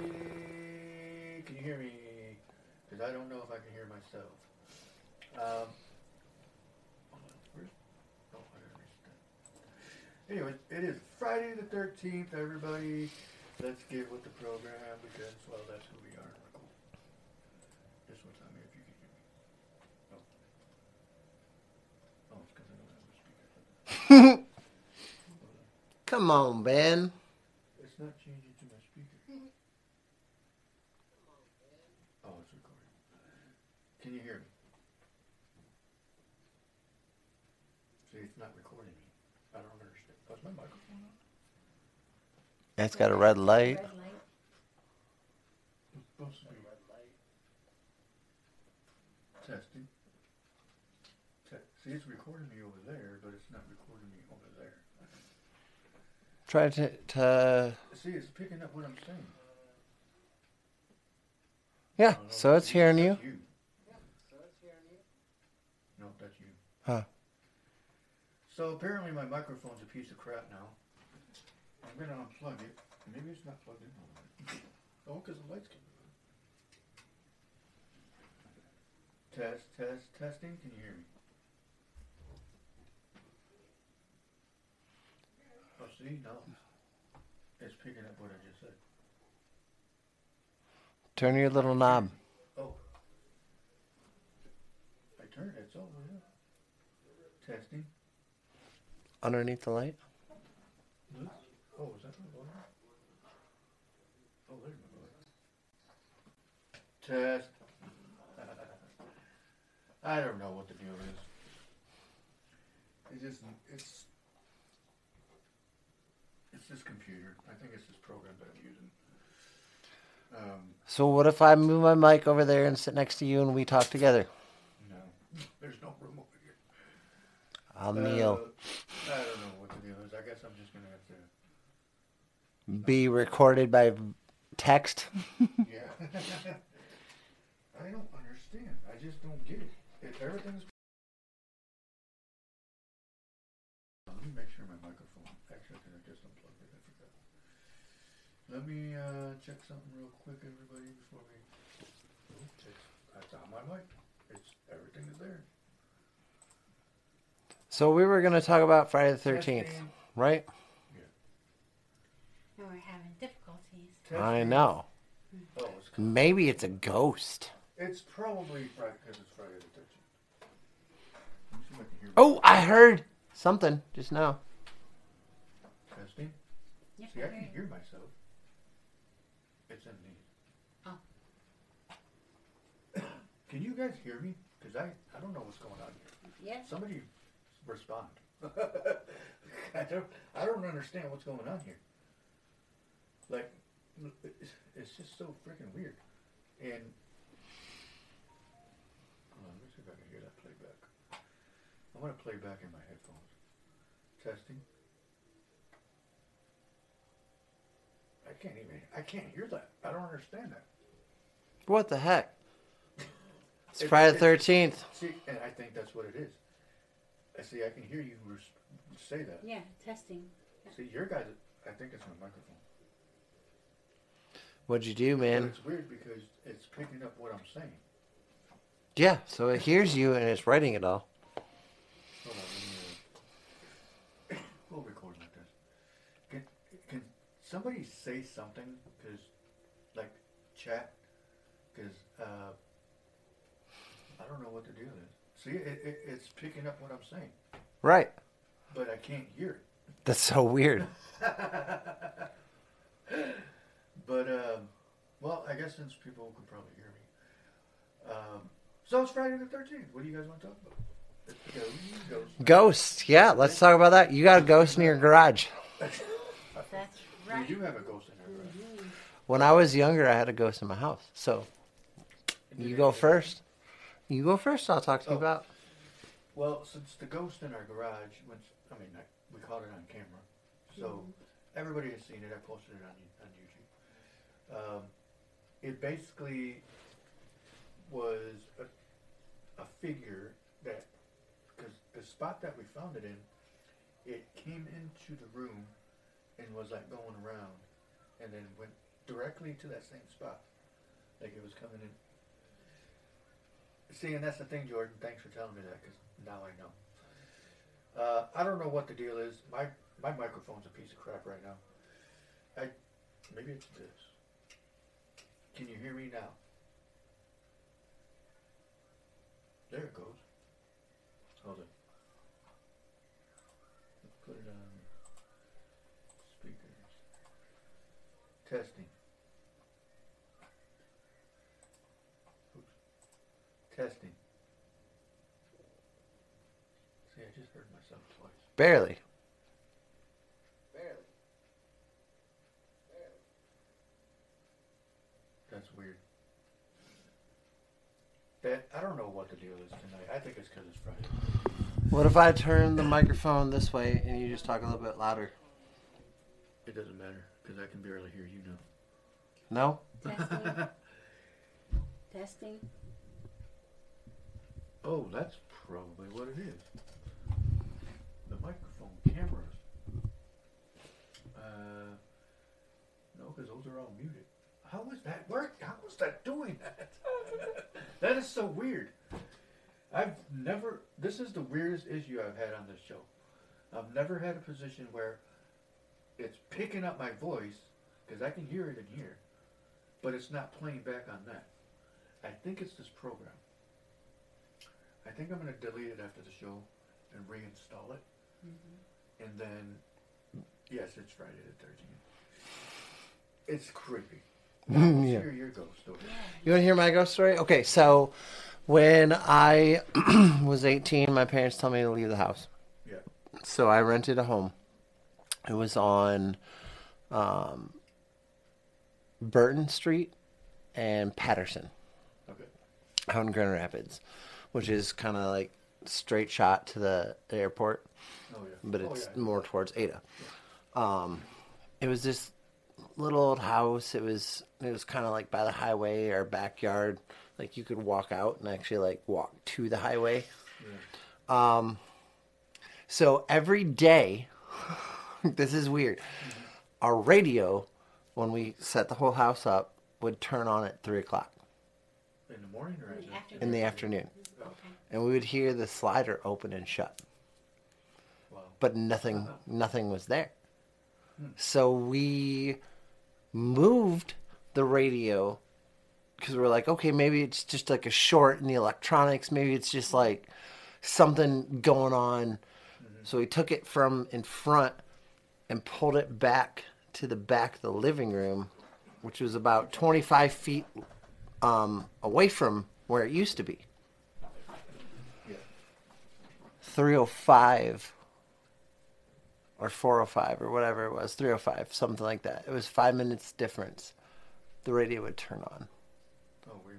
Can you hear me? Because I don't know if I can hear myself. Um, on, oh. Anyways, it is Friday the 13th, everybody. Let's get with the program because, well, that's who we are. Cool. Just one time here if you can hear me. Oh. Oh, it's because I don't have a speaker. Come on, Ben. It's not changing to my speaker. Oh, it's recording. Can you hear me? See, it's not recording me. I don't understand. Oh, is my microphone on? It's got a red light. Red. It's to. Testing. See, it's recording me over there, but it's not recording me over there. Try to, to See, it's picking up what I'm saying. yeah. No, So it's hearing you. that's No, that's you. Huh. So apparently my microphone's a piece of crap now. I'm gonna unplug it. Maybe it's not plugged in all the. Oh, because the lights came on. Test, test, testing. Can you hear me? Oh, see, no. It's picking up what I just said. Turn your little knob. Oh. I turned it, it's over, yeah. Testing. Underneath the light. Oh, is that my volume? Oh, there's my volume. Test. I don't know what the deal is. It's just, it's, it's this computer. I think it's this program that I'm using. Um, So what if I move my mic over there and sit next to you and we talk together? no, there's no room over here. I'll kneel. Uh, I don't know what the deal is. I guess I'm just gonna have to. Be recorded by text. Yeah. I don't understand. I just don't get it. If everything's. Let me make sure my microphone. Actually, I just unplugged it. I forgot. Let me uh, check something real quick, everybody, before we. That's on my mic. It's everything is there. So we were gonna talk about Friday the Thirteenth, right? And we're having difficulties. I know. Oh, it's, Maybe it's a ghost. it's probably Friday because it's Friday the 13th. Let me see if I can hear Oh, I heard something just now. Testing. Yep, See, I very- can hear myself. It's in me. Oh. Can you guys hear me? Because I, I don't know what's going on here. Yes. Somebody respond. I don't I don't understand what's going on here. Like, it's, it's just so freaking weird. And hold on, let me see if I can hear that playback. I want to play back in my headphones. Testing. I can't even. I can't hear that. I don't understand that. What the heck? It's It- Friday the Thirteenth. See, and I think that's what it is. I see. I can hear you say that. Yeah, testing. See, your guys. I think it's my microphone. What'd you do, man? it's weird because it's picking up what I'm saying. Yeah, so it hears you and it's writing it all. Hold on, let me, uh, we'll record like this. Can, can somebody say something? Cause, like, chat? Cause, uh, I don't know what the deal is. See, it, it, it's picking up what I'm saying, Right. but I can't hear it. That's so weird. But, um, well, I guess since people could probably hear me. Um, so it's Friday the 13th. What do you guys want to talk about? It's ghosts, ghosts. Ghosts. Yeah, let's talk about that. You got a ghost in your garage. That's We right. do have a ghost in our garage. When I was younger, I had a ghost in my house. So you go first. You go first. I'll talk to you Oh. about. Well, since the ghost in our garage, which I mean, I, we caught it on camera, so everybody has seen it. I posted it on on YouTube. Um, it basically was a, a figure that, because the spot that we found it in, it came into the room and was like going around, and then went directly to that same spot, like it was coming in. See, and that's the thing, Jordan. Thanks for telling me that, because now I know. Uh, I don't know what the deal is. My my microphone's a piece of crap right now. I maybe it's this. Can you hear me now? There it goes. Hold it. Put it on speakers. Testing. Oops. Testing. See, I just heard myself twice. Barely. That's weird. That I don't know what the deal is tonight. I think it's because it's Friday. What if I turn the microphone this way and you just talk a little bit louder? It doesn't matter because I can barely hear you now. No? Testing. Testing. oh, that's probably what it is. The microphone cameras. Uh, no, because those are all muted. How was that work? How was that doing that? that is so weird. I've never. This is the weirdest issue I've had on this show. I've never had a position where it's picking up my voice because I can hear it in here, but it's not playing back on that. I think it's this program. I think I'm going to delete it after the show and reinstall it, mm-hmm. and then yes, it's Friday the 13th. It's creepy. Now, let's Yeah. hear your ghost story. You want to hear my ghost story? Okay, so when I was 18, my parents told me to leave the house. Yeah. So I rented a home. It was on um, Burton Street and Patterson Okay. out in Grand Rapids, which is kind of like straight shot to the airport, Oh yeah. but Oh, it's yeah. more towards Ada. Um, it was this little old house. It was it was kind of like by the highway or backyard. Like you could walk out and actually like walk to the highway. Yeah. Um, so every day, this is weird. Mm-hmm. Our radio, when we set the whole house up, would turn on at three o'clock In the morning or In the afternoon. in the afternoon, Okay. and we would hear the slider open and shut. Wow. but nothing uh-huh. nothing was there. Hmm. So we moved the radio because we're like, okay, maybe it's just like a short in the electronics. Maybe it's just like something going on. So we took it from in front and pulled it back to the back of the living room, which was about 25 feet um, away from where it used to be. Yeah. 305 or 405 or whatever it was 305 something like that it was five minutes difference the radio would turn on.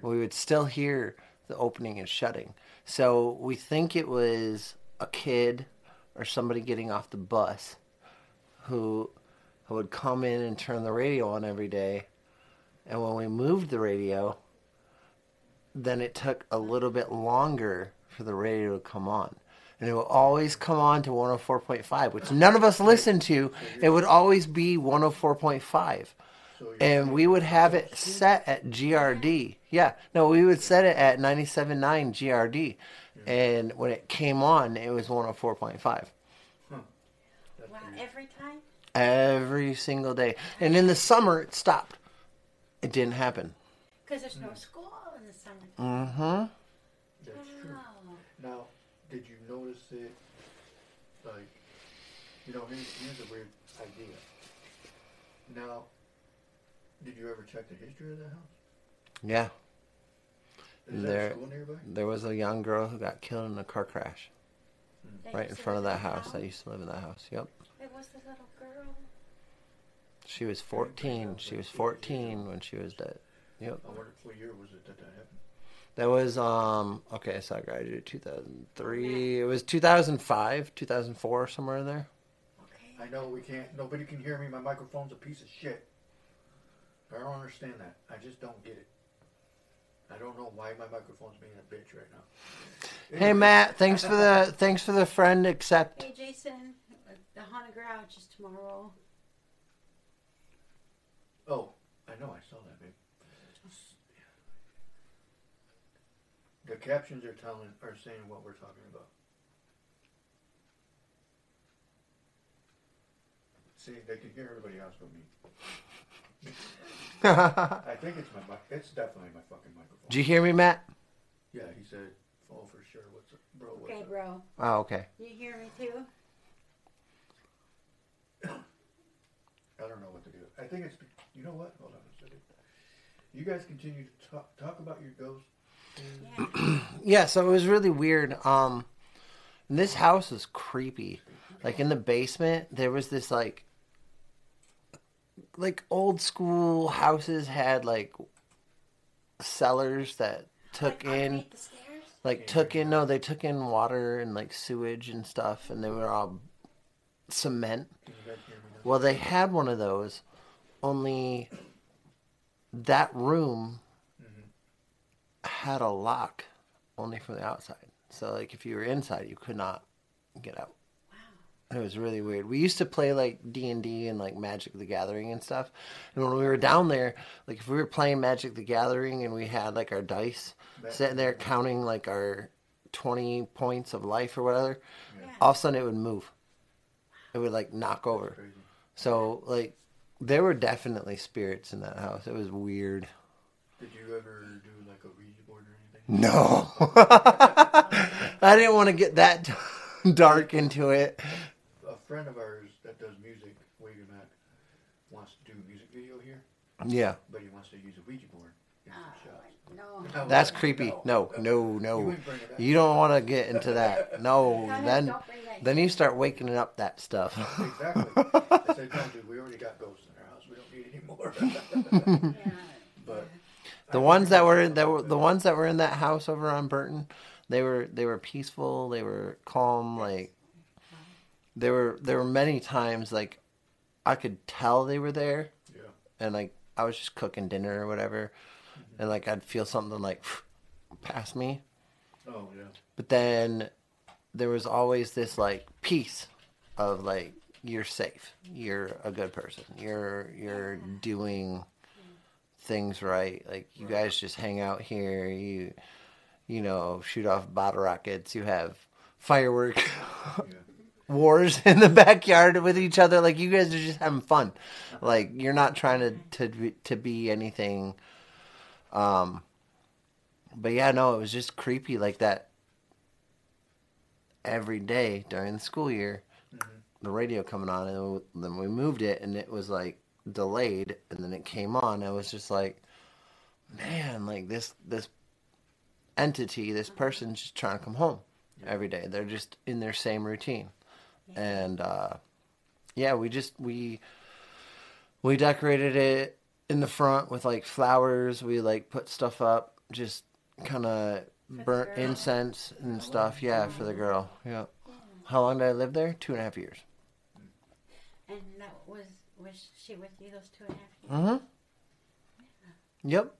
We would still hear the opening and shutting. So we think it was a kid or somebody getting off the bus who who would come in and turn the radio on every day. And when we moved the radio then it took a little bit longer for the radio to come on. And it would always come on to 104.5 which none of us listened to. It would always be 104.5 So and we would have it set at GRD. Yeah, no, we would set it at 97.9 GRD, and when it came on, it was 104.5 That's Wow. Every time. every single day. And in the summer, it stopped. It didn't happen. Because there's no school in the summer. Mm-hmm. That's true. Now, did you notice it? Like, you know, here's, here's a weird idea. Now, did you ever check the history of the house? Yeah, Is There- there a school nearby? there was a young girl who got killed in a car crash They right in front of that in the house. I used to live in that house. Yep. It was the little girl. She was 14. She was 14 when she was dead. Yep. I wonder what year was it that that happened? That was um okay, so I graduated 2003. It was 2005, 2004 somewhere in there. Okay. I know we can't. Nobody can hear me. My microphone's a piece of shit. I don't understand that. I just don't get it. I don't know why my microphone's being a bitch right now. Hey Matt, thanks for the thanks for the friend accept. Hey, Jason. The Haunted Grouch is tomorrow. Oh, I know, I saw that, babe. The captions are telling, are saying what we're talking about. See, they can hear everybody else but me. I think it's my mic. It's definitely my fucking microphone. Did you hear me, Matt? yeah, he said, "Oh, for sure." What's up, bro? What's Okay, up? bro. Oh, okay. You hear me too? I don't know what to do. I think it's. You know what? Hold on a second. You guys continue to talk talk about your ghost. Yeah. Yeah, so it was really weird. Um, this house was creepy. Like in the basement, there was this like, like old school houses had like cellars that took Like in, underneath the stairs? like took in. No, they took in water and like sewage and stuff, and they were all cement. Can you guys hear me now? Well, they had one of those, only that room had a lock only from the outside. So, like, if you were inside, you could not get out. It was really weird. We used to play like D and D and like Magic the Gathering and stuff. And when we were down there, like if we were playing Magic the Gathering and we had like our dice sitting there counting like our twenty points of life or whatever, Yeah. all of a sudden it would move. It would like knock over. So like there were definitely spirits in that house. It was weird. Did you ever do like a Ouija board or anything? No. I didn't want to get that dark into it. A friend of ours that does music, Wavy Mac, wants to do a music video here, Yeah. but he wants to use a Ouija board. Get some Ah, shots. no. No, That's creepy. No, no, You no. wouldn't bring it up. You don't want to get into that. No, No, no, then don't bring that then you start waking up that stuff. Exactly. I said, no, dude, we already got ghosts in our house. We don't need any more. Yeah. but The I ones think that were it's that were the ones that were in that house over on Burton, they were they were peaceful. They were calm. Like there were there were many times like I could tell they were there, Yeah. and like I was just cooking dinner or whatever, mm-hmm. and like I'd feel something like past me, Oh yeah. but then there was always this like peace of like you're safe, you're a good person, you're you're doing things right. Like you guys just hang out here, you you know shoot off bottle rockets, you have fireworks. Yeah. wars in the backyard with each other. Like you guys are just having fun. Like you're not trying to to be- to be anything. Um, but yeah, no, it was just creepy like that. Every day during the school year, the radio coming on, and then we moved it, and it was like delayed, and then it came on. I was just like, man, like this this entity, this person's just trying to come home every day. They're just in their same routine and uh, yeah, we just we we decorated it in the front with like flowers. We like put stuff up, just kind of burnt incense and stuff. Yeah, for the girl. Yeah. How long did I live there? Two and a half years. And that was was she with you those two and a half years? Mm-hmm. Yep.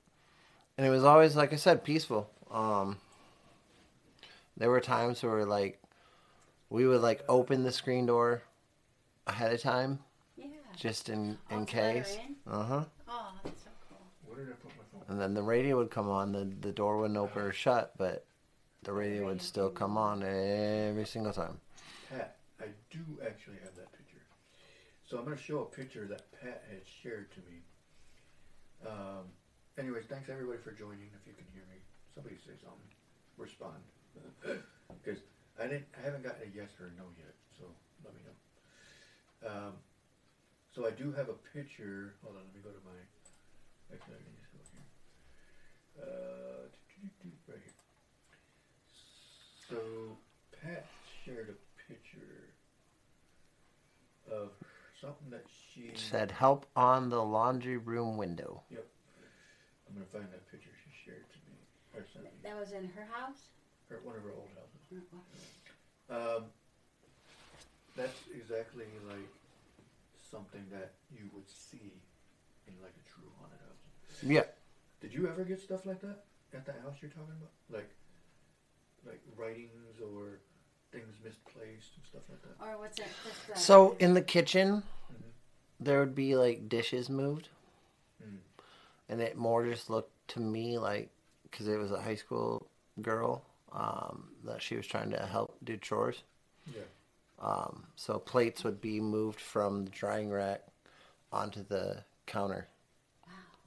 And it was always, like I said, peaceful. Um, there were times where like we would like open the screen door ahead of time Yeah. just in in to let case. Uh huh. Oh, that's so cool. Where did I put my phone? And then the radio would come on. The the door wouldn't open or shut, but the radio would still come on every single time. Pat, I do actually have that picture. So I'm going to show a picture that Pat had shared to me. Um, anyways, thanks everybody for joining. If you can hear me, somebody say something. Respond. Because I didn't, I haven't gotten a yes or a no yet. So let me know. Um, so I do have a picture. Hold on, let me go to my. Actually, I can just go here. Uh, right here. So Pat shared a picture of something that she. Said help on the laundry room window. Yep. I'm gonna find that picture she shared to me or sent me, That was in her house. or one of her old houses. Um, that's exactly like something that you would see in like a true haunted house. Yeah. Did you ever get stuff like that at that house you're talking about? Like, like writings or things misplaced and stuff like that. Or what's it? Just, uh, So in the kitchen, Mhm. there would be like dishes moved. Mm. and it more just looked to me like because it was a high school girl um, that she was trying to help do chores. Yeah. Um, so plates would be moved from the drying rack onto the counter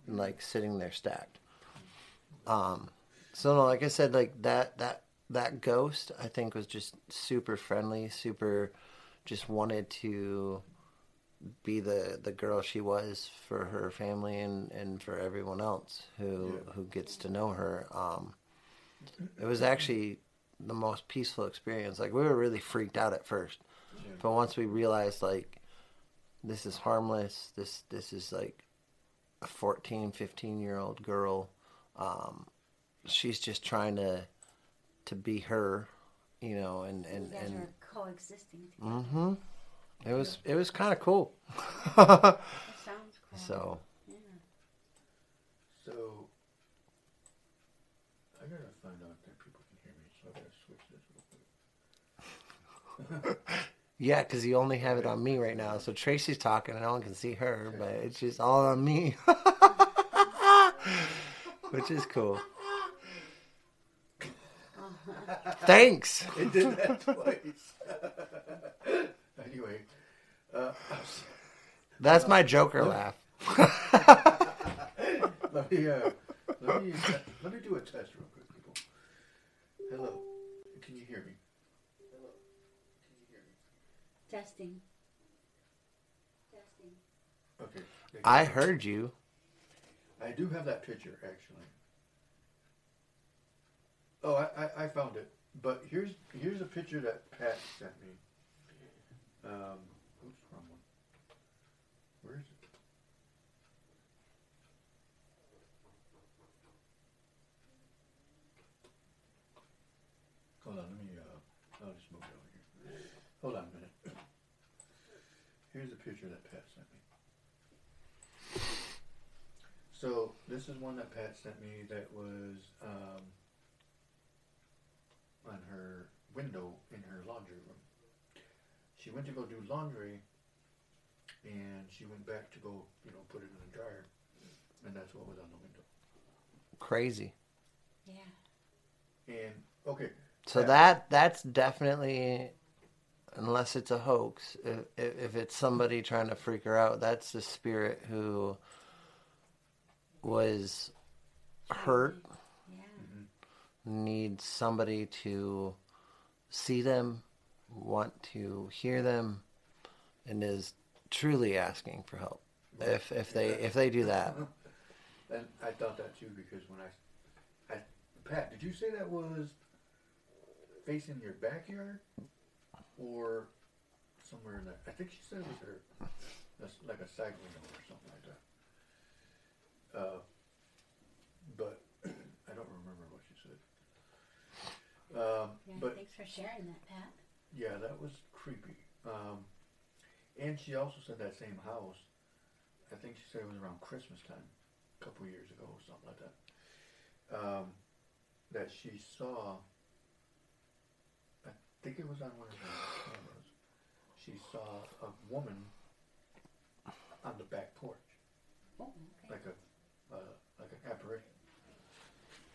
and like sitting there stacked. Um, so no, like I said, like that that that ghost I think was just super friendly, super just wanted to be the the girl she was for her family and and for everyone else who Yeah. who gets to know her. Um, it was actually the most peaceful experience. Like we were really freaked out at first, Yeah. but once we realized like this is harmless, this this is like a 14, 15 year old girl. Um, she's just trying to to be her, you know, and and You guys and are coexisting together. hmm it was it was kind of cool. That sounds cool. So I gotta find out that people can hear me, so I gotta switch this real quick. yeah, because you only have it on me right now. So Tracy's talking, and no one can see her, but it's just all on me, which is cool. Thanks. It did that twice. anyway, uh, That's my Joker laugh. let me uh, let me let me do a test real quick, people. Hello, can you hear me? Hello, can you hear me? Testing. Testing. Okay. I heard you. I do have that picture actually. Oh, I, I, I found it. But here's here's a picture that Pat sent me. Um, oops, wrong one. Where is it? Hold on, let me. Uh, I'll just move it over here. Hold on a minute. Here's a picture that Pat sent me. So this is one that Pat sent me that was um, on her window in her laundry room. She went to go do laundry, and she went back to go, you know, put it in the dryer, and that's what was on the window. Crazy. Yeah. And okay, So Yeah. that that's definitely, unless it's a hoax, if, if it's somebody trying to freak her out, that's the spirit who was hurt, Yeah. needs somebody to see them, want to hear them, and is truly asking for help. If if they if they do that, and I thought that too because when I, I, Pat, did you say that was facing your backyard or somewhere in there? I think she said it was her, that's like a side window or something like that. Uh, but I don't remember what she said. Um, Yeah. but Thanks for sharing that, Pat. yeah, that was creepy. Um, and she also said that same house. I think she said it was around Christmas time, a couple years ago, or something like that. Um, that she saw. I think it was on one of the cameras. She saw a woman on the back porch, Oh, okay. like a uh, like an apparition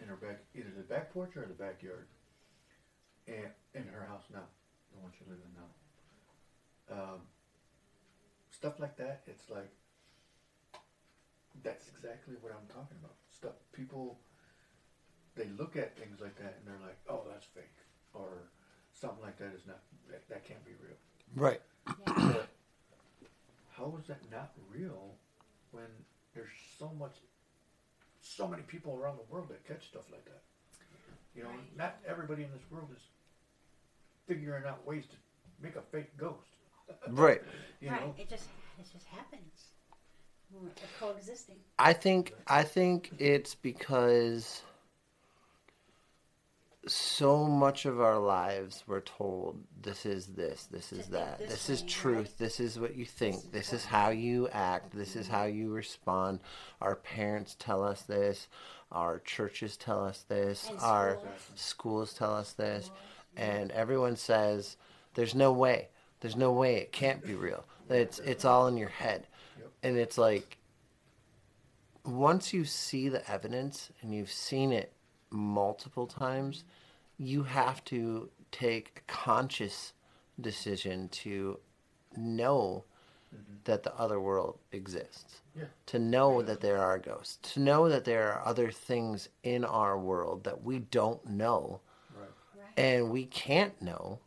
in her back, either the back porch or the backyard, and in her house now, the one she lives in now. Um, stuff like that, it's like that's exactly what I'm talking about. Stuff people they look at things like that and they're like, "Oh, that's fake," or something like that is not that, that can't be real. right? Yeah. But how is that not real when there's so much, so many people around the world that catch stuff like that? You know, Right. not everybody in this world is figuring out ways to make a fake ghost. Right. You right. know, It just it just happens. We're coexisting. I think I think it's because so much of our lives we're told this is this, this is that, this this is truth, this is what you think, is this is how you act, this is how you respond. Our parents tell us this, our churches tell us this, our schools. tell us this, Schools, and everyone says there's no way, there's no way it can't be real. It's it's all in your head, and it's like once you see the evidence and you've seen it multiple times, you have to take a conscious decision to know that the other world exists. Yeah. To know that there are ghosts, to know that there are other things in our world that we don't know Right. Right. and we can't know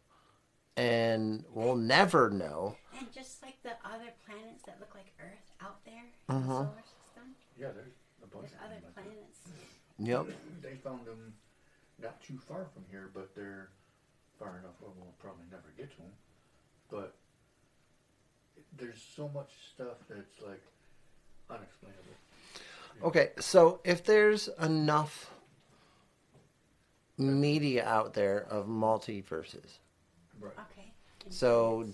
and we'll never know. And just like the other planets that look like Earth out there in Mhm. the solar system, Yeah, there's a bunch there's of other them like that. planets. Yep. They found them not too far from here, but they're far enough where we'll probably never get to them. But there's so much stuff that's like unexplainable. Okay, so if there's enough media out there of multiverses, Right. Okay. So-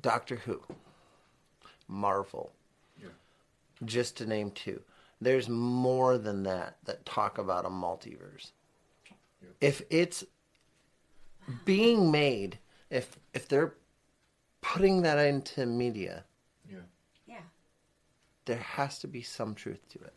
Doctor Who, Marvel, Yeah. just to name two. There's more than that that talk about a multiverse. Yeah. If it's being made, if if they're putting that into media, Yeah. yeah. there has to be some truth to it.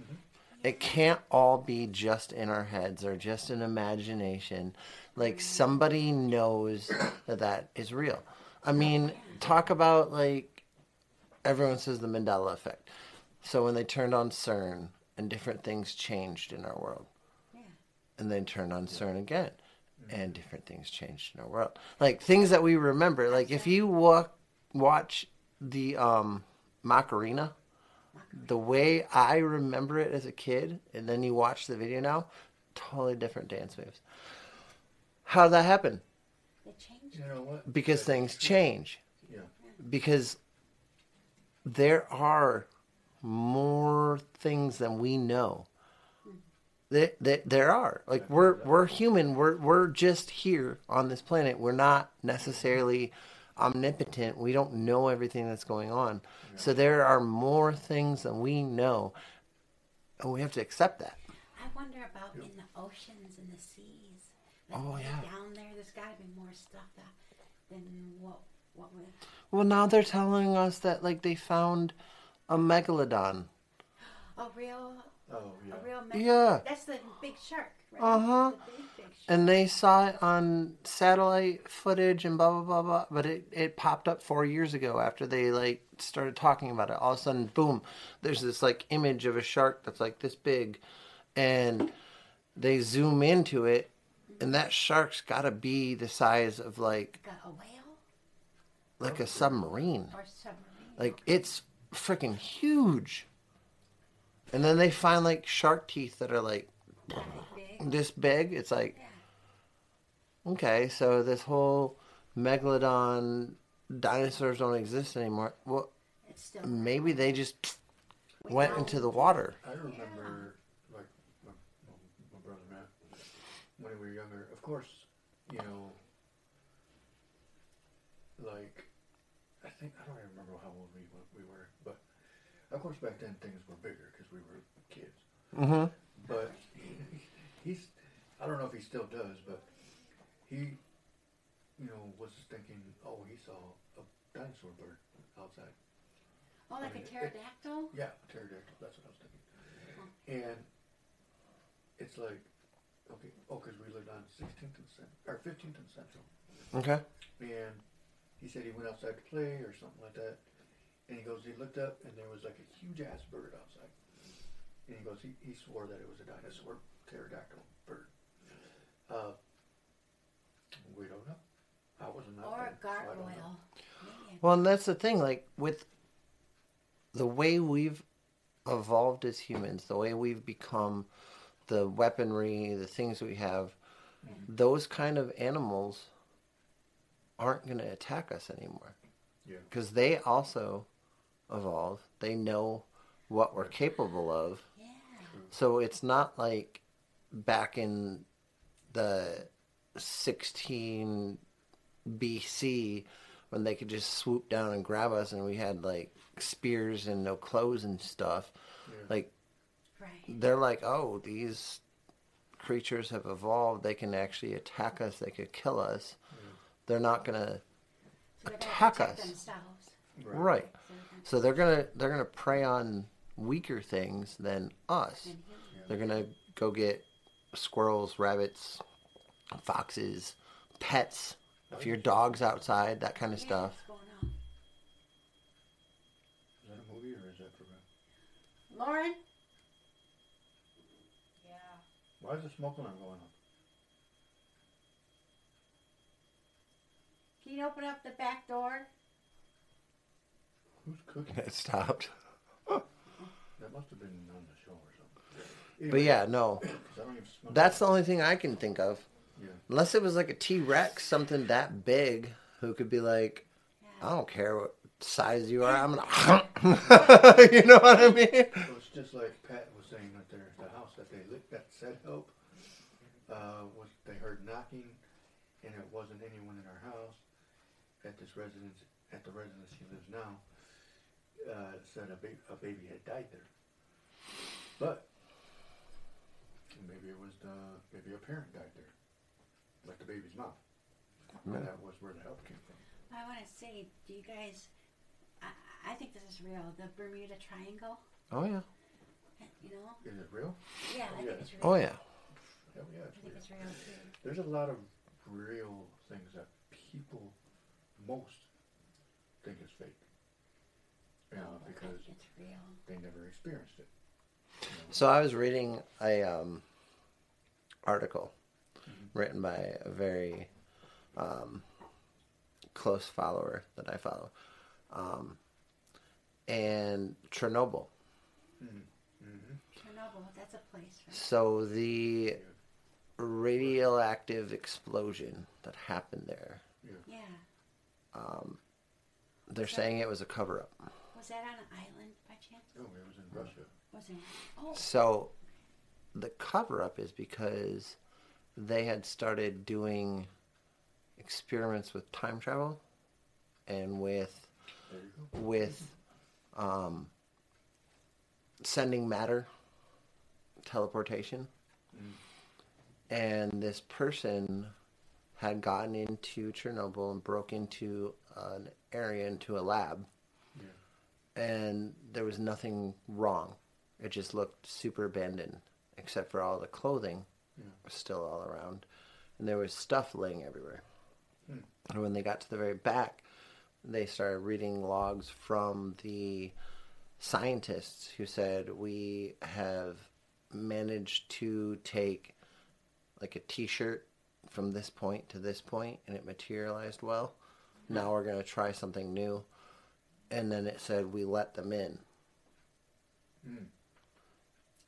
Mhm. It can't all be just in our heads or just an imagination. Like somebody knows that that is real. I mean, talk about like everyone says the Mandela effect. So when they turned on CERN and different things changed in our world, Yeah. and then turned on CERN again, and different things changed in our world. Like things that we remember. Like if you walk, watch the um, Macarena, the way I remember it as a kid, and then you watch the video now, totally different dance moves. How'd that happen? They changed. You know what? Because That's things true. change. Yeah. Because there are more things than we know. There, there, there are like we're we're human. We're we're just here on this planet. We're not necessarily omnipotent. We don't know everything that's going on. So there are more things than we know, and we have to accept that. I wonder about in the oceans and the seas. Like Oh, yeah. Down there, there's got to be more stuff that, than what what we. Well, now they're telling us that like they found a megalodon. A real, Oh yeah. a real. Me- Yeah. That's the big shark, right? Uh-huh. The big, big shark. and they saw it on satellite footage and blah blah blah blah but it, it popped up four years ago after they like started talking about it all of a sudden boom there's this like image of a shark that's like this big and they zoom into it and that shark's got to be the size of like Like a, a whale like a submarine or submarine. like it's freaking huge and then they find like shark teeth that are like big. this big it's like Yeah. Okay, so this whole megalodon dinosaurs don't exist anymore. Well, It's still. maybe they just we went know. into the water. I remember, like, my, my, my brother Matt, when we were younger, of course, you know, like, I think, I don't even remember how old we, were- we were, but of course back then things were bigger because we were kids. Mm-hmm. But he's, I don't know if he still does, but he, you know, was thinking, oh, he saw a dinosaur bird outside. Oh, like a pterodactyl. Yeah, pterodactyl. That's what I was thinking. And it's like, okay, oh, because we lived on 16th and Cent- or 15th and Central, Okay. and he said he went outside to play or something like that, and he goes, he looked up and there was like a huge ass bird outside, and he goes, he, he swore that it was a dinosaur pterodactyl bird. Uh, we don't know. I wasn't out Or there, a so I don't know. gargoyle. Maybe Well, and that's the thing. Like with the way we've evolved as humans, the way we've become, the weaponry, the things we have, those kind of animals aren't going to attack us anymore. Yeah. because they also evolve. They know what we're capable of. Yeah. So it's not like back in the 16 BC when they could just swoop down and grab us and we had like spears and no clothes and stuff. Yeah. Like Right. they're like, "Oh, these creatures have evolved. They can actually attack us. They could kill us. They're not going to So attack us. Themselves. Right. So they're gonna they're gonna prey on weaker things than us. Mm-hmm. They're gonna go get squirrels, rabbits, foxes, pets. If your dog's outside, that kind of stuff. what's going on? Is that a movie or is that for real? Lauren? Yeah. Why is the smoke alarm going off? Can you open up the back door? Who's cooking? It stopped. That must have been on the show or something. But yeah, no. 'cause I don't even smell That's the only thing I can think of. Yeah. Unless it was like a T Rex, something that big, who could be like, I don't care what size you are, I'm gonna. you know what I mean? Well, it's just like Pat was saying that there, the house that they looked at said help, uh, was, they heard knocking, and it wasn't anyone in our house. At this residence, at the residence she lives now, uh, said a baby, a baby had died there. But, maybe it was the, maybe a parent died there. Like the baby's mom. Yeah. That was where the help came from. I want to say, do you guys? I, I think this is real. The Bermuda Triangle. Oh yeah. You know? Is it real? Yeah, I Yeah. think it's real. Oh yeah. Hell yeah, I it's think it's real too. There's a lot of real things that people most think is fake. You know, because it's real. they never experienced it. you know. So I was reading a um, article written by a very um, close follower that I follow, um, and Chernobyl. Mhm. Mhm. Chernobyl, that's a place. Right? So the radioactive explosion that happened there, Yeah. um, they're saying it was a cover up. Was that on an island by chance? Oh, it was in Russia. Was it? Oh, So the cover up is because they had started doing experiments with time travel and with There you go. with um, sending matter teleportation Mm. and this person had gotten into chernobyl and broke into an area into a lab Yeah. And there was nothing wrong. It just looked super abandoned, except for all the clothing Yeah. was still all around, and there was stuff laying everywhere. Hmm. And when they got to the very back, they started reading logs from the scientists who said we have managed to take like a T-shirt from this point to this point, and it materialized well. Now we're gonna try something new and then it said we let them in. Mm.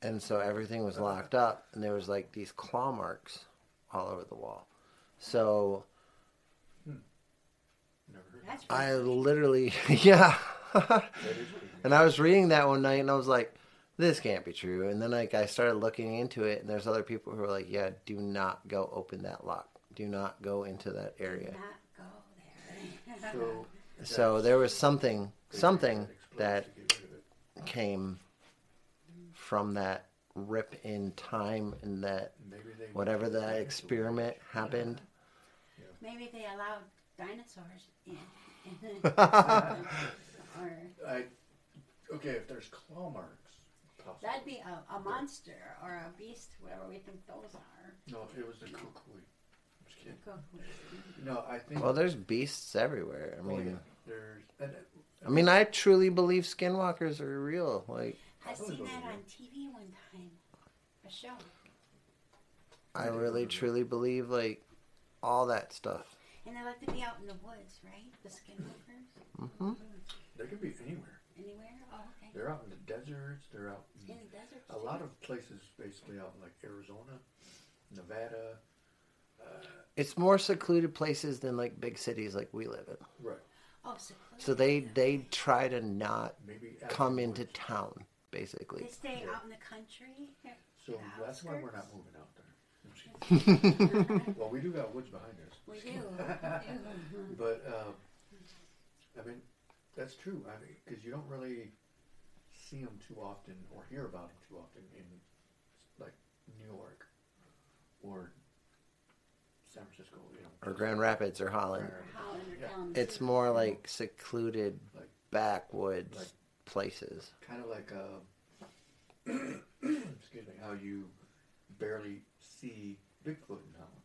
And so everything was locked up, and there was like these claw marks all over the wall. So Never heard. that's I literally, yeah. That is creepy. and I was reading that one night, and I was like, "This can't be true." And then like I started looking into it, and there's other people who are like, "Yeah, do not go open that lock. Do not go into that area." not go there. So, So there was something, something that to get rid of it. came from that rip in time, and that whatever wanted that experiment happened. Maybe they allowed dinosaurs in. or I okay. If there's claw marks, possibly. that'd be a, a monster or a beast, whatever we think those are. No, it was the kukui. I'm just kidding. Go with. No, I think. Well, there's beasts everywhere. I oh, mean, yeah, there's. And, I mean, I truly believe skinwalkers are real. Like, I Probably seen that on TV one time. A show. I really truly believe like all that stuff. And they like to be out in the woods, right? The skinwalkers. Mm-hmm. they could be anywhere. Anywhere? Oh, okay. They're out in the deserts. They're out in In the desert. a lot of places, basically out in like Arizona, Nevada. Uh, It's more secluded places than like big cities like we live in. right. Oh, secluded. So they they try to not Maybe come afterwards. into town, basically. They stay Yeah. out in the country. So the that's why we're not outskirts. moving out there. I'm just kidding. well, we do got woods behind us. We do. we do. But uh, I mean, that's true. I mean, because you don't really see them too often or hear about them too often in like New York or San Francisco. You know, or Grand Rapids or Holland. Grand Rapids. Holland or Yeah. down It's too. more like secluded Like backwoods Like- places. kind of like uh, excuse me, how you barely see Bigfoot in Holland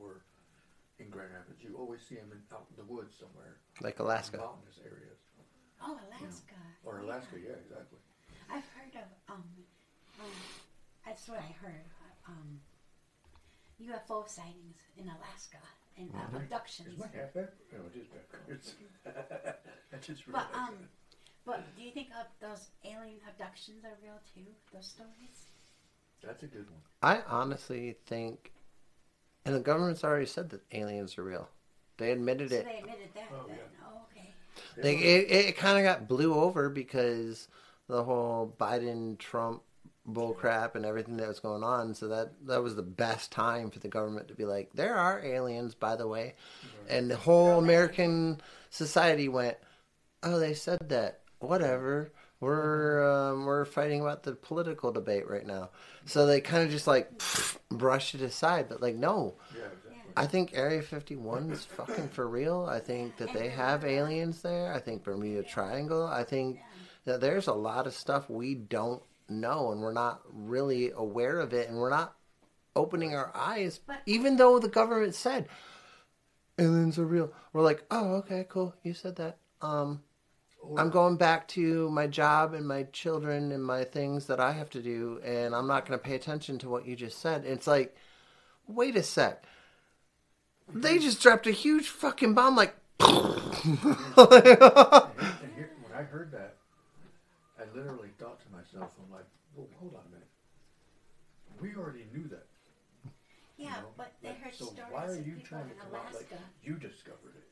or in Grand Rapids. You always see them in, out in the woods somewhere, Like Alaska. mountainous areas, Oh, Alaska. or Alaska. Yeah, exactly. I've heard of um, um that's what I heard. Um, UFO sightings in Alaska and uh, abductions. Is my hat back? No, it is backwards. I just But um, but do you think of those alien abductions are real too? Those stories? That's a good one. I honestly think, and the government's already said that aliens are real. They admitted So it. they admitted that. Oh, then. yeah. Oh, okay. They, it it kind of got blew over because the whole Biden Trump bullcrap and everything that was going on. So that that was the best time for the government to be like, there are aliens, by the way, and the whole American society went, oh, they said that. Whatever. We're um, we're fighting about the political debate right now. So they kind of just like brushed it aside. But like, no, yeah, exactly. I think Area 51 is fucking for real. I think that they have aliens there. I think Bermuda Triangle. I think that there's a lot of stuff we don't know and we're not really aware of it and we're not opening our eyes. But- Even though the government said aliens are real, we're like, oh, okay, cool. You said that. Um, Or- I'm going back to my job and my children and my things that I have to do, and I'm not going to pay attention to what you just said. It's like, wait a sec. They just dropped a huge fucking bomb, like. And here, when I heard that, I literally thought to myself, I'm like, well, hold on a minute. We already knew that. you Yeah, know? but they Like, heard so stories why are of you people trying to in come out like Alaska. you discovered it?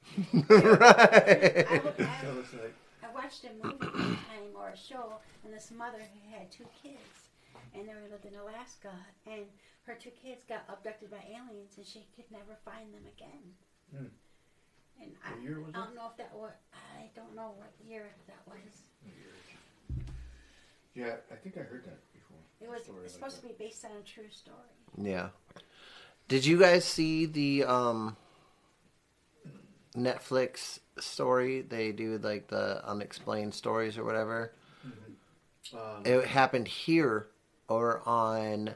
right. I, would- I, So it's like, I watched a movie one time or a show, and this mother who had two kids, and they were lived in Alaska, and her two kids got abducted by aliens, and she could never find them again. Hmm. And I, what year was I don't know if that was. I don't know what year that was. Yeah, I think I heard that before. It was Story it's like supposed to be based on a true story. Yeah. Did you guys see the um Netflix story? They do like the unexplained stories or whatever. Um, It happened here or on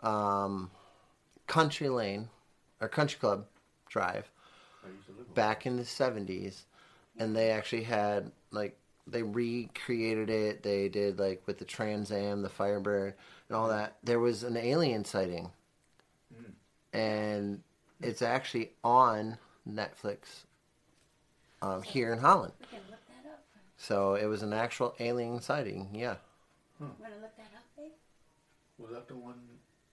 um Country Lane or Country Club Drive I used to live over back in the 70s and they actually had like they recreated it they did like with the trans am the firebird and all that there was an alien sighting Mm. and it's actually on netflix um, here in holland We look that up. so it was an actual alien sighting yeah Want to look that up, babe? Was that the one?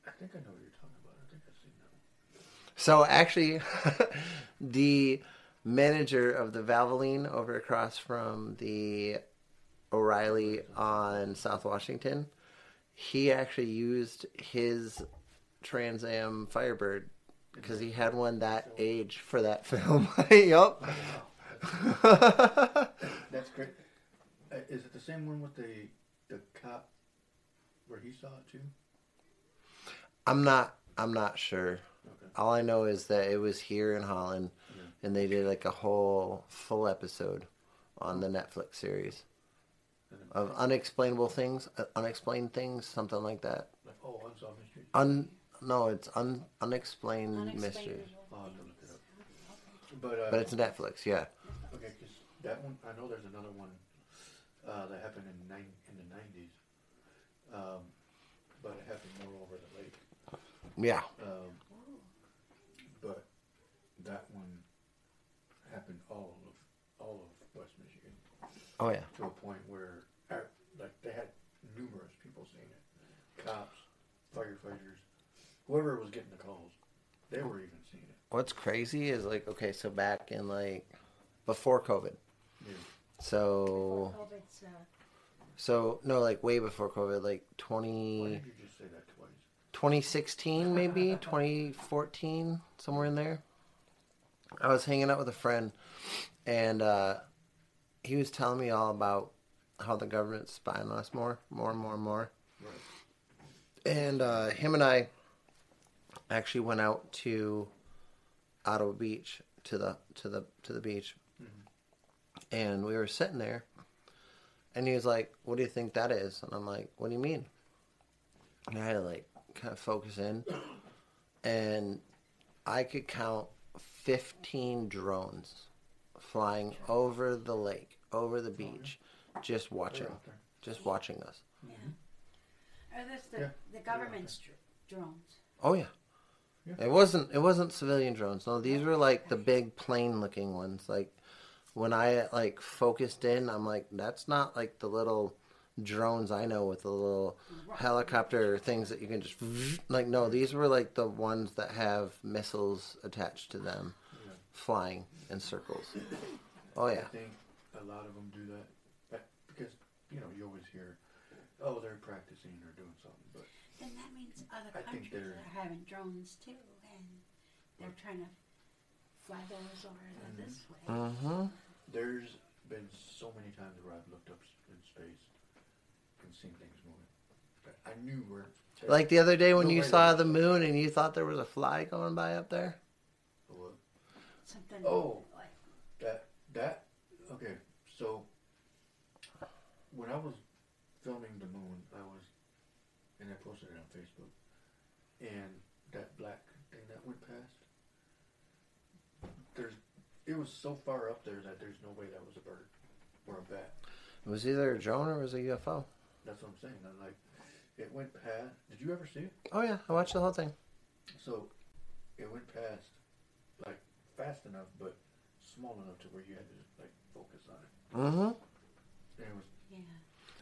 I think I know what you're talking about. I think I've seen that one. So actually, the manager of the Valvoline over across from the O'Reilly on South Washington, he actually used his Trans Am Firebird because he had one that age for that film. yup. That's great. Uh, is it the same one with the the cop where he saw it too? I'm not. I'm not sure. Okay. All I know is that it was here in Holland. And they did like a whole full episode on the Netflix series. Of unexplainable things, uh, unexplained things, something like that. like, oh, Unsolved Mystery. Un no, it's un unexplained, mystery, Unexplainable I'll look it up. But uh, but it's Netflix. Yeah, Okay, because that one I know there's another one uh, that happened in nine in the nineties, um, but it happened more over the lake. yeah, Um, but that one happened all of all of West Michigan oh yeah. to a point where uh, like they had numerous people seeing it, cops, firefighters, whoever was getting the calls, they were even seeing it. What's crazy is like okay, so back in like before COVID, Yeah. so Before COVID's, uh, so no, like way before COVID, like Why 20, did you just say that twice? 2016 maybe 2014 somewhere in there. I was hanging out with a friend, and uh, he was telling me all about how the government's spying on us more, more and more and more. Right. and uh, him and I actually went out to Ottawa Beach to the to the to the beach, and we were sitting there, and he was like, "What do you think that is?" And I'm like, "What do you mean?" And I had to like kind of focus in, and I could count 15 drones flying over the lake, over the beach, just watching, They're out there. just watching us. Or this the, Yeah. the government's dr- drones. Oh yeah. Yeah. It wasn't it wasn't civilian drones. No, these were like the big plane looking ones. Like when I like focused in, I'm like, that's not like the little drones I know with the little helicopter things that you can just like no, these were like the ones that have missiles attached to them Yeah. flying in circles. Oh I yeah. Think a lot of them do that but- because you know you always hear, oh, they're practicing or doing something, but Then that means other I think countries they're- are having drones too, and they're trying to fly those over Mhm. this way. Mhm. there's been so many times where I've looked up s- in space and seen things moving. But I knew where. Like the other day when No you way saw that- the moon and you thought there was a fly going by up there. What? Something Oh. like That that okay. So when I was filming the moon, I was and I posted it on Facebook, and that black thing that went past. There's, it was so far up there that there's no way that was a bird or a bat. It was either a drone or it was a UFO. That's what I'm saying. I'm like, it went past. Did you ever see it? Oh yeah, I watched the whole thing. So it went past, like fast enough, but small enough to where you had to like focus on it. Mm-hmm. And it was yeah.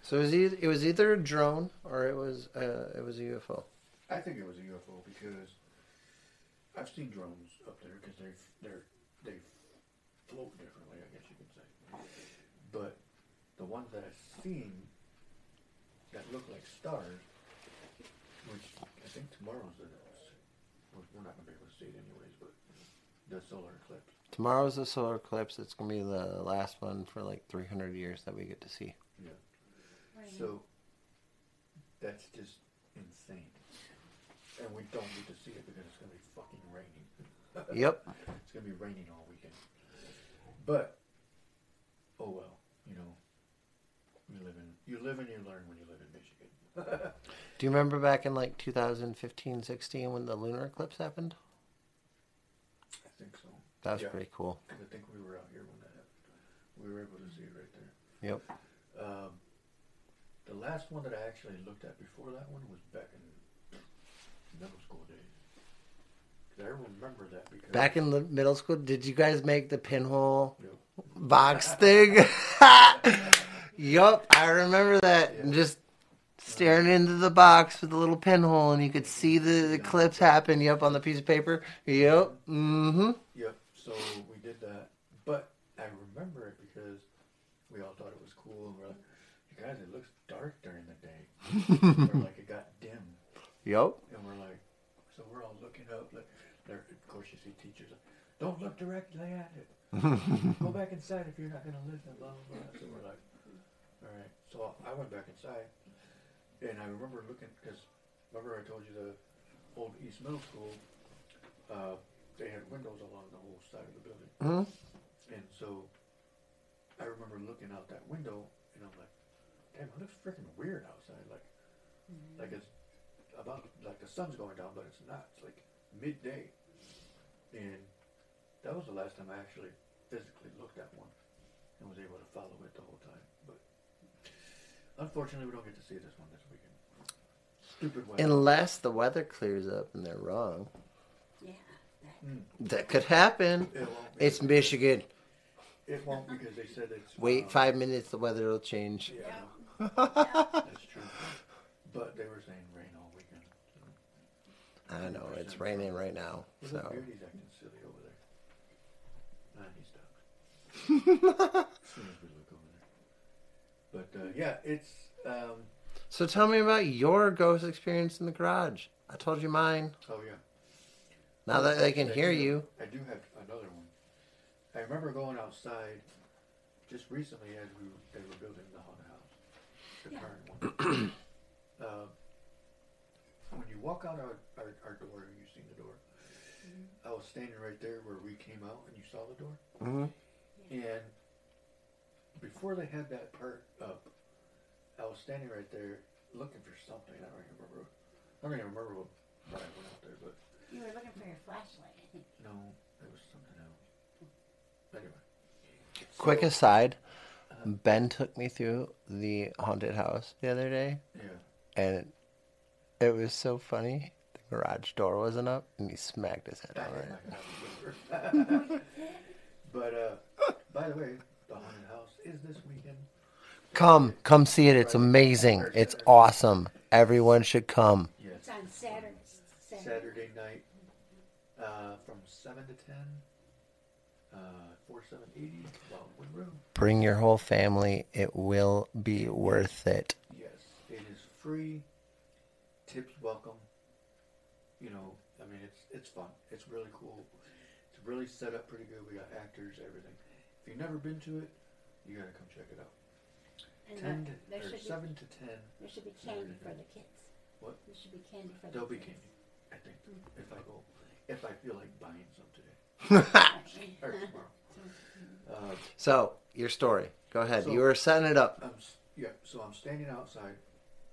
So it was either, it was either a drone or it was uh, it was a UFO. I think it was a UFO because I've seen drones up there because they they're they float differently, I guess you could say. But the ones that I've seen that look like stars, which I think tomorrow's the well, we're not gonna be able to see it anyways, but the solar eclipse. Tomorrow's the solar eclipse. It's gonna be the last one for like 300 years that we get to see. Yeah. So that's just insane. And we don't get to see it because it's gonna be fucking raining. Yep. It's gonna be raining all weekend. But oh well, you know. You live in you live and you learn when you live in Michigan. Do you remember back in like 2015, 16 when the lunar eclipse happened? I think so. That was Yeah. pretty cool. I think we were out here when that happened. We were able to see it right there. Yep. Um, the last one that I actually looked at before that one was back in middle school days. I remember that because Back in the middle school, did you guys make the pinhole Yep. box thing? yup, I remember that. And just staring into the box with a little pinhole, and you could see the eclipse happen. Yup, on the piece of paper. Yep. Mm-hmm. So we did that, but I remember it because we all thought it was cool, and we're like, "You guys, it looks dark during the day." like, it got dim, Yep. and we're like, so we're all looking up. Like, there, of course, you see teachers. Like, Don't look directly at it. Go back inside if you're not gonna listen. Blah blah blah. So we're like, all right. So I went back inside, and I remember looking because remember I told you the old East Middle School. Uh, they had windows along the whole side of the building. Mhm. And so I remember looking out that window and I'm like, damn, it looks freaking weird outside. Like, like it's about, like the sun's going down, but it's not. It's like midday. And that was the last time I actually physically looked at one and was able to follow it the whole time. But unfortunately, we don't get to see this one this weekend. Stupid weather. Unless the weather clears up and they're wrong. Yeah. Mm, That could happen. it. It's Michigan. It won't because they said it's. Wait uh, five minutes, the weather will change. Yeah, Yeah. that's true. But they were saying rain all weekend. So. I know it's raining right now. Look So at Beardy's acting silly over there. Nah, he stopped. as soon as we look over there. But uh, yeah, it's um, So tell me about your ghost experience in the garage. I told you mine. oh yeah. Now that they can I hear do- you. I do have another one. I remember going outside just recently as we they were building the haunted house, the Yeah. current one. uh, when you walk out our, our, our door, you've seen the door. I was standing right there where we came out, and you saw the door. hmm And before they had that part up, I was standing right there looking for something. I don't even remember. I don't even remember what, why I went out there, but You were looking for your flashlight, I think. no, it was something else. Anyway. Quick So, aside, Ben took me through the haunted house the other day, Yeah. and it was so funny. The garage door wasn't up, and he smacked his head I on it. but uh, by the way, the haunted house is this weekend. Come, come see it. It's amazing. It's awesome. Everyone should come. Yes. It's on Saturday. Saturday. Saturday night, uh, from seven to ten. Uh, four seven eighty Wildwood Road. Bring your whole family. It will be worth it. Yes, it is free. Tips welcome. You know, I mean, it's it's fun. It's really cool. It's really set up pretty good. We got actors, everything. If you've never been to it, you gotta come check it out. And Ten the- there to, or should be seven to ten. there should be candy for the kids. What? There should be candy for the kids. There'll be candy. I think if I go, if I feel like buying some today or tomorrow. Uh, So, your story. Go ahead. So- you were setting it up. I'm yeah, so I'm standing outside,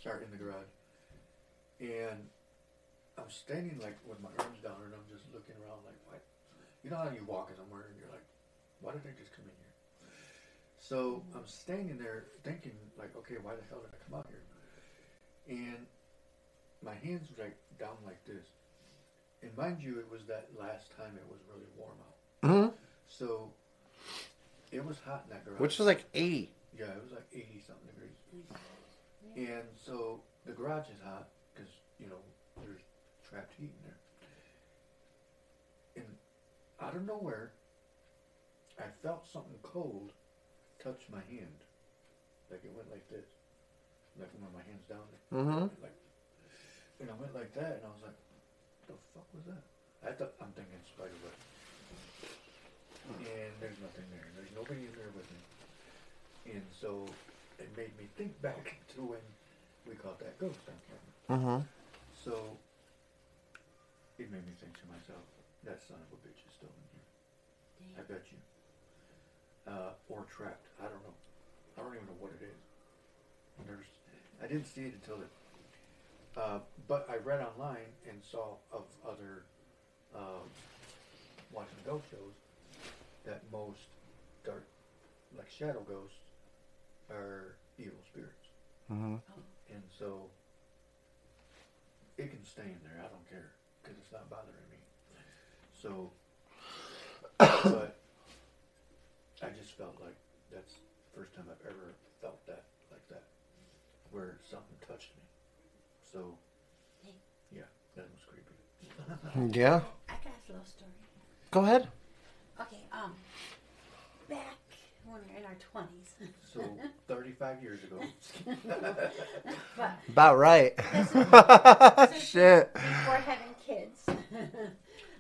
or in the garage, and I'm standing like with my arms down, and I'm just looking around like, what? You know how you walk somewhere and you're like, why did I just come in here? So I'm standing there thinking like, okay, why the hell did I come out here? And my hands were like down like this, and mind you, it was that last time it was really warm out, hmm so it was hot in that garage. Which was like 80. Yeah, it was like 80 something degrees. And so the garage is hot because, you know, there's trapped heat in there. And out of nowhere, I felt something cold touch my hand. Like it went like this. Like when my hand's down there. Mhm. Like, and I went like that and I was like, what the fuck was that? I thought, I'm thinking spider web. And there's nothing nobody in there with me. And so it made me think back to when we caught that ghost on camera. Mm-hmm. So it made me think to myself, that son of a bitch is still in here. I bet you. Uh, or trapped. I don't know. I don't even know what it is. There's, I didn't see it until then. Uh, but I read online and saw of other uh, watching ghost shows that most dark, like shadow ghosts, are evil spirits. Mm-hmm. And so it can stay in there. I don't care because it's not bothering me. So, but I just felt like that's the first time I've ever felt that like that, where something touched me. So, yeah, that was creepy. Yeah. I got a little story. Go ahead. Okay, um, back when we were in our twenties, So, 35 years ago. but About right. this is, this is Shit. before having kids.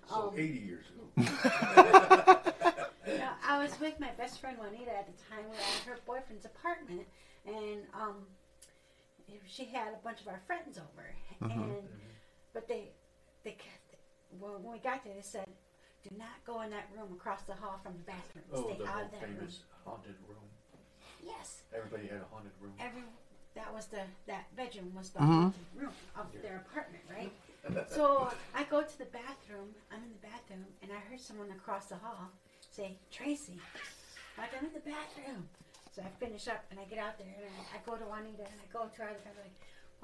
So, Um, 80 years ago. Yeah, I was with my best friend Juanita at the time. We were at her boyfriend's apartment, and um, she had a bunch of our friends over. And but they, they, when when we got there, they said, "Do not go in that room across the hall from the bathroom. Oh, Stay the out whole of that room." famous haunted room. Yes, Everybody had a haunted room. every that was the that bedroom was the Mhm. haunted room of their apartment, right? So I go to the bathroom. I'm in the bathroom, and I heard someone across the hall say, "Tracy." I'm like, I'm in the bathroom. So I finish up and I get out there and I, I go to Juanita and I go to her and I'm like,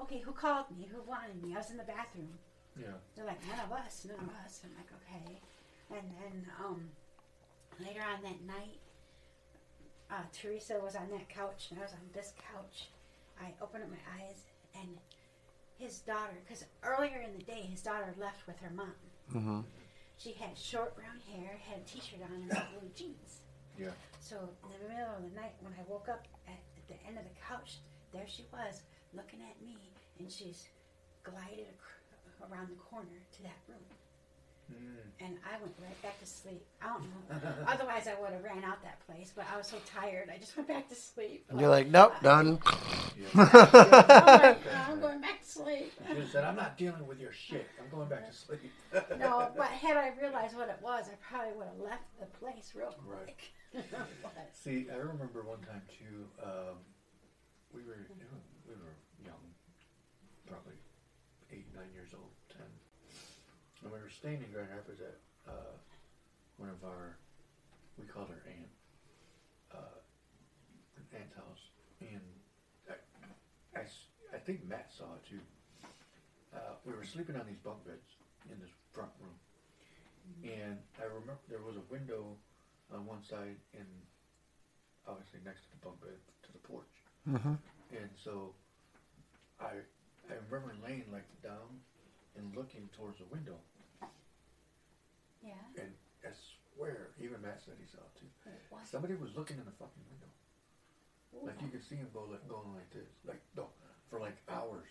okay, who called me? Who wanted me? I was in the bathroom. Yeah. They're like, none of us, none of us. I'm like, okay. And then um, later on that night, uh, Teresa was on that couch and I was on this couch. I opened up my eyes and his daughter, because earlier in the day, his daughter left with her mom. Mm-hmm. She had short brown hair, had a t-shirt on, and blue jeans. Yeah. So in the middle of the night, when I woke up at, the end of the couch, there she was looking at me, and she's glided ac- around the corner to that room. And I went right back to sleep. I don't know. Otherwise, I would have ran out that place, but I was so tired, I just went back to sleep. You're like, nope, done. Yeah. I'm, like, I'm going back to sleep. You should said, I'm not dealing with your shit. I'm going back to sleep. No, but had I realized what it was, I probably would have left the place real Right. quick. See, I remember one time too. Um, we were we were young, probably eight, nine years old, ten, and we were staying in Grand Rapids at uh, one of our we called her aunt, uh, an aunt's house, and I, I I think Matt saw it too. Uh, we were sleeping on these bunk beds in this front room, and I remember there was a window on one side and obviously next to the bunk bed to the porch. Mm-hmm. And so I I remember laying like down and looking towards the window Yeah. and I swear, even Matt said he saw it too. What? Somebody was looking in the fucking window. Like you could see him go like going like this. Like no for like hours.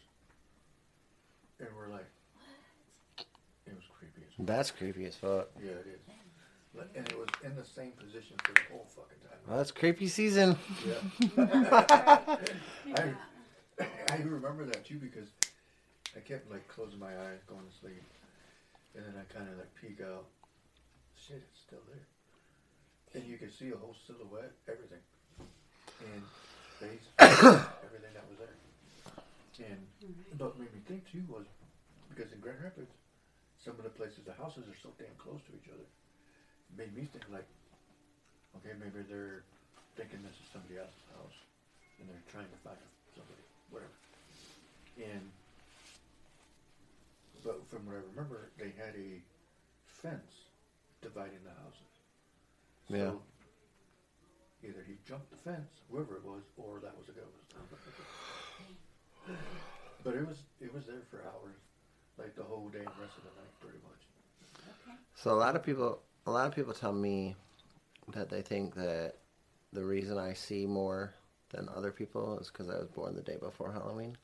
And we're like it was creepy as That's creepy as fuck. Yeah, it is. Like, and it was in the same position for the whole fucking time. Well, that's creepy season. Yeah. Yeah. I remember that too because I kept like closing my eyes, going to sleep, and then I kind of like peek out. Shit, it's still there, and you could see a whole silhouette, everything, and face, everything that was there. And what made me think too was because in Grand Rapids, some of the places, the houses are so damn close to each other. It made me think like, okay, maybe they're thinking this is somebody else's house, and they're trying to find somebody, whatever. And but from what I remember, they had a fence dividing the houses. So Yeah. Either he jumped the fence, whoever it was, or that was a ghost. but it was it was there for hours, like the whole day and rest of the night, pretty much. Okay. So a lot of people, a lot of people tell me that they think that the reason I see more than other people is because I was born the day before Halloween.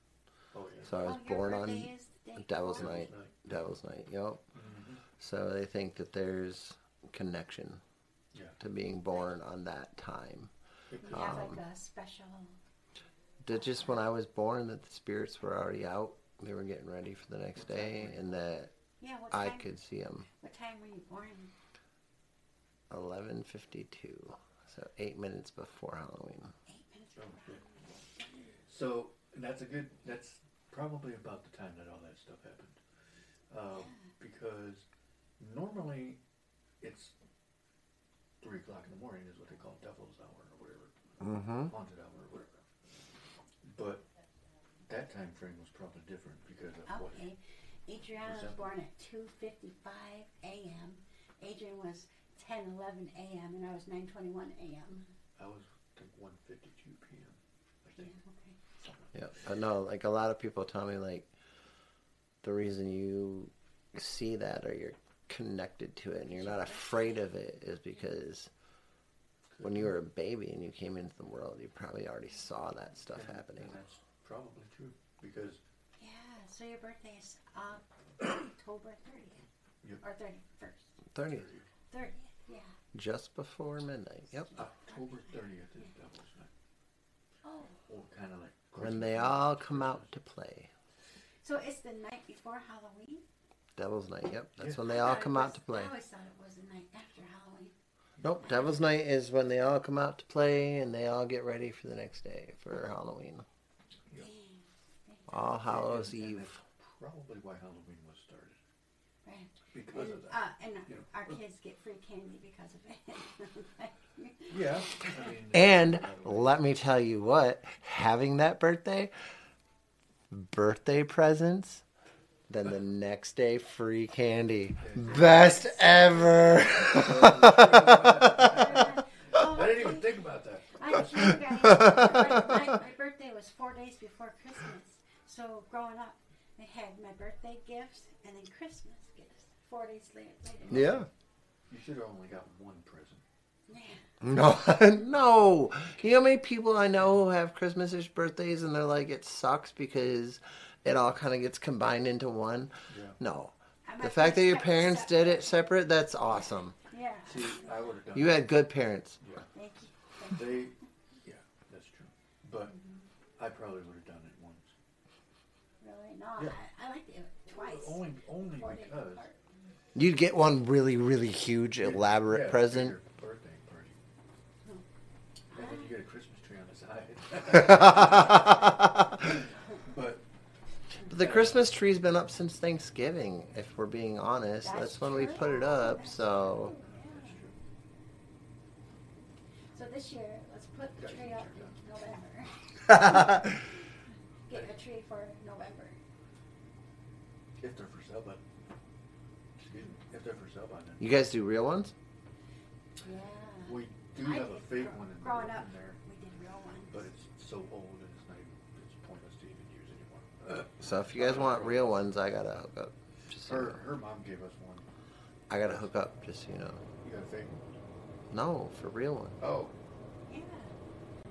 Oh yeah. So I was Oh, born on is the Devil's? Night. Night. Devil's Night. Yep. Mhm. So they think that there's connection Yeah. to being born on that time. It You have Um, like a special. That just when I was born, that the spirits were already out. They were getting ready for the next day, and that Yeah. I time? could see them. What time were you born? Eleven fifty-two. So eight minutes before Halloween. Eight minutes. Oh, before. shit. So that's a good. That's probably about the time that all that stuff happened, um, because normally it's three o'clock in the morning is what they call Devil's Hour or whatever, Mm-hmm. haunted hour or whatever. But that time frame was probably different because of what. Okay. Adriana was born at 2:55 a.m. Adrian was 10:11 a.m. and I was 9:21 a.m. I was I think one fifty two p.m. I Yeah. think. Okay. Yeah, I know. Like a lot of people tell me, like the reason you see that or you're connected to it and you're not afraid of it is because when you were a baby and you came into the world, you probably already saw that stuff And- happening. And that's probably true because Yeah. So your birthday is uh, October 30th Yep. or 31st. Thirtieth, 30th. Yeah. just before midnight. Yep. October thirtieth is Devil's Night, Oh. or kind of like When they all come out to play. So it's the night before Halloween. Devil's Night. Yep, that's Yeah. when they all thought it come out to play. I always thought it was the night after Halloween. Nope, Devil's Night is when they all come out to play and they all get ready for the next day for Halloween. Yep. Dang. All Hallows And- and Eve. that's Probably why Halloween was started Right. because And, of that. uh, and Yeah. our kids get free candy because of it. yeah, And let me tell you what, having that birthday, birthday presents, then the next day free candy. Best ever. I didn't even think about that. I told you guys, my, my, my birthday was four days before Christmas. So growing up, I had my birthday gifts and then Christmas gifts four days later. later. yeah. You should have only got one present. Yeah. No, no. You know how many people I know who have Christmas-ish birthdays and they're like, it sucks because it all kind of gets combined into one? Yeah. No. The fact that your parents separate. did it separate, that's awesome. Yeah. See, I would have done. You had good parents. Yeah, Thank you. Thank they. Yeah, that's true. But I probably would have done it once. Really? No, Yeah. I, I liked it twice. Only, only because. You'd get one really, really huge, elaborate Yeah, present. bigger Birthday party. Christmas tree on the side. but But the Christmas tree's been up since Thanksgiving, if we're being honest. That's, That's when we put it up, That's so. true, that's true. yeah. So this year, let's put the tree up in November. Get a tree for November. If they're for sale, but excuse me, if they're for sale by then. You guys do real ones? Yeah. We do have a fake one in growing there, up. in there, So if you guys want real ones, I gotta hook up. Just so you Her, know. her mom gave us one. I gotta hook up, just so you know. You got a fake one? No, for real one. Oh, yeah.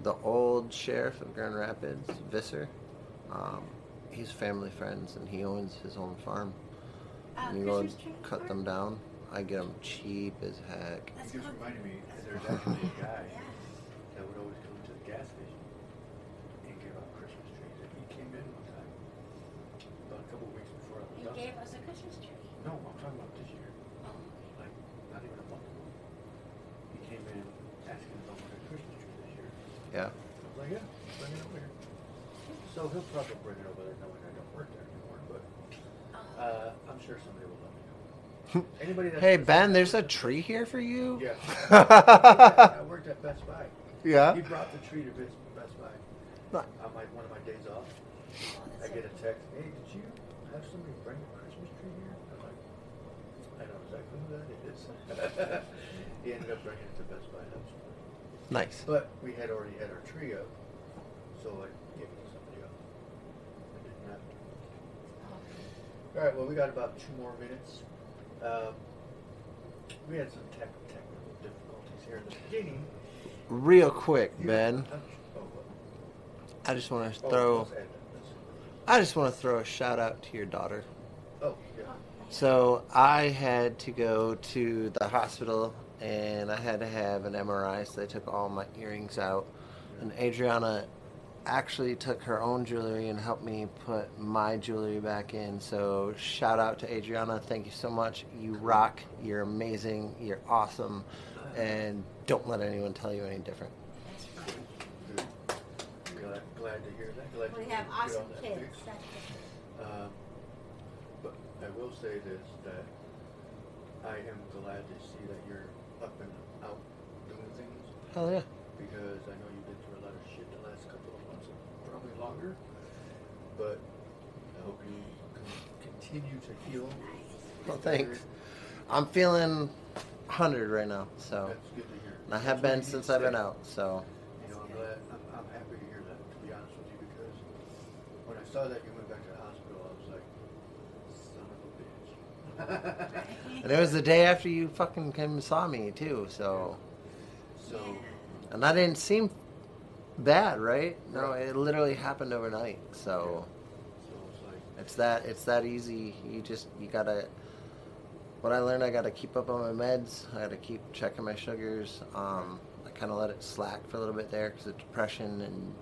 The old sheriff of Grand Rapids, Visser, um, he's family friends and he owns his own farm. Uh, and you go and Christmas tree cut them down. I get them cheap as heck. you That's just good. reminded me, That's there's actually a guy Yeah. that would always come to the gas station and give out Christmas trees. And he came in one time, about a couple of weeks before I was He done. gave us a Christmas tree. No, I'm talking about this year. Oh, like not even a month ago. He came in asking if I wanted a Christmas tree this year. Yeah. Like, yeah, bring it over here. So he'll probably bring it over there knowing I don't work there anymore, but uh, I'm sure somebody will let me know. Anybody that Hey Ben, there's a tree here for you. Yeah. I worked at Best Buy. Yeah. He brought the tree to Best Best Buy Ni- on my one of my days off. I get a text, hey, did you have somebody bring a Christmas tree here? I'm like, I know exactly who that is. he ended up bringing it to Best Buy. That was fun. Nice. But we had already had our tree up, so I gave it to somebody else. It didn't happen. Oh. All right, well, we got about two more minutes. Um, we had some tech, technical difficulties here in the beginning. Real quick, You- Ben. Oh. I just want to Oh, throw. let's add that. Let's- I just want to throw a shout out to your daughter. Oh, yeah. So I had to go to the hospital and I had to have an MRI. So they took all my earrings out, and Adriana actually took her own jewelry and helped me put my jewelry back in. So shout out to Adriana. Thank you so much. You rock. You're amazing. You're awesome. And don't let anyone tell you any different. That's right. Glad, glad to hear that. Glad We to have awesome that kids. fixed. That's for sure. Um, but I will say this, that I am glad to see that you're up and out doing things Hell yeah. because I know you've been through a lot of shit the last couple of months, probably longer. But I hope you continue to heal. Well, thanks. I'm feeling 100 right now. So, That's good to hear. and I That's have what been you since I've been out. So, You know, I'm glad, I'm, I'm happy to hear that, to be honest with you, because when I saw that you went back to the hospital, I was like, son of a bitch. And it was the day after you fucking came and saw me too. So, So, and that didn't seem bad, right? No, Right. it literally happened overnight. So, so it's like, it's that it's that easy. You just you gotta. What I learned, I gotta keep up on my meds. I gotta keep checking my sugars. Um, I kind of let it slack for a little bit there because of depression, and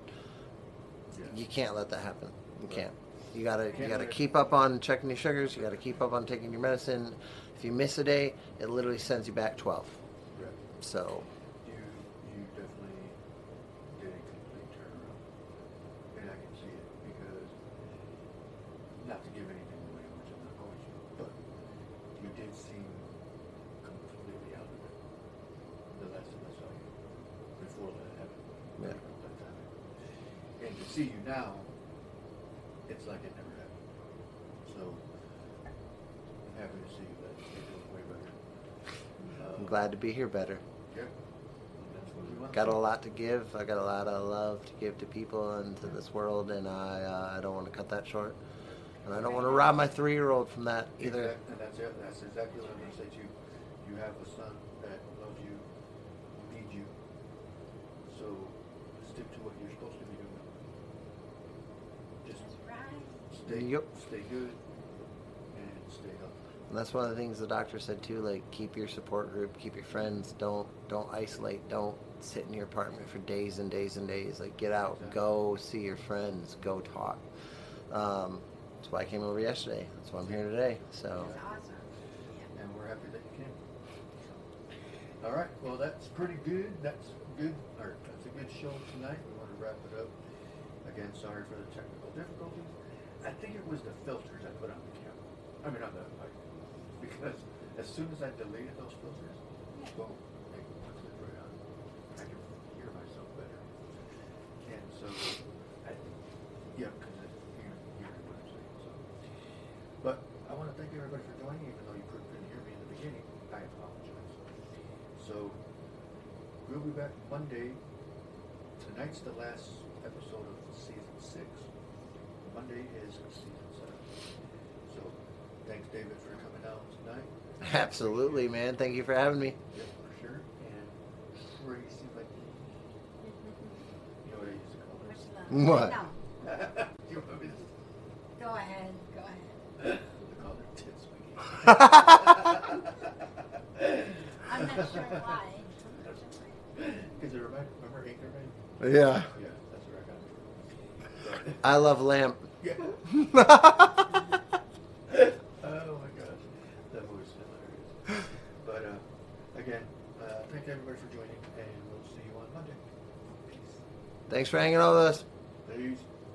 yeah. you can't let that happen. You Right. can't. You gotta you gotta keep up on checking your sugars. You gotta keep up on taking your medicine. If you miss a day, it literally sends you back twelve. So You, you definitely did a complete turnaround, and I can see it, because, not to give anything away, which I'm not going to, but you did seem completely out of it, the last time I saw you, before that happened. Yeah. That time. And to see you now, it's like it never happened, so, I'm happy to see that you're doing way better. I'm Uh, glad to be here better. Yeah. That's what we want. Got a lot to give. I got a lot of love to give to people and to this world, and I uh, I don't want to cut that short. And I don't want to rob my three year old from that either. Exact- And that's it, that's exactly what I'm gonna say to you. You have a son that loves you, needs you, so stick to what you're supposed to be doing. Just right. stay, Yep. stay good and stay healthy. And that's one of the things the doctor said too. Like keep your support group, keep your friends. Don't don't isolate. Don't sit in your apartment for days and days and days. Like get out, Exactly. go see your friends, go talk. Um, that's why I came over yesterday. That's why I'm here today. So That's awesome. Yeah. And we're happy that you came. So, All right, well, that's pretty good, that's good, or that's a good show tonight. We want to wrap it up. Again, sorry for the technical difficulties. I think it was the filters I put on the camera. I mean, on the mic. Because as soon as I deleted those filters, boom, they put right on. I can hear myself better. And so, I, yeah, because you hear what I'm saying. So, but I want to thank everybody for joining, even though you couldn't hear me in the beginning. I apologize. So, we'll be back Monday. Tonight's the last episode of season six. Monday is season thanks, David, for coming out tonight. Absolutely, man. Thank you for having me. Yep, for sure. And Tracy, like, you know what I used to call her? What? No. Do you want me to? Go ahead. Go ahead. I call her tits. I'm not sure why. I'm not sure why. Because it reminded, remember Anchorman? Yeah. Yeah, that's where I got it from. I love lamp. Yeah. oh my gosh, that was hilarious. But uh, again, uh, thank everybody for joining, and we'll see you on Monday. Peace. Thanks for hanging out with us.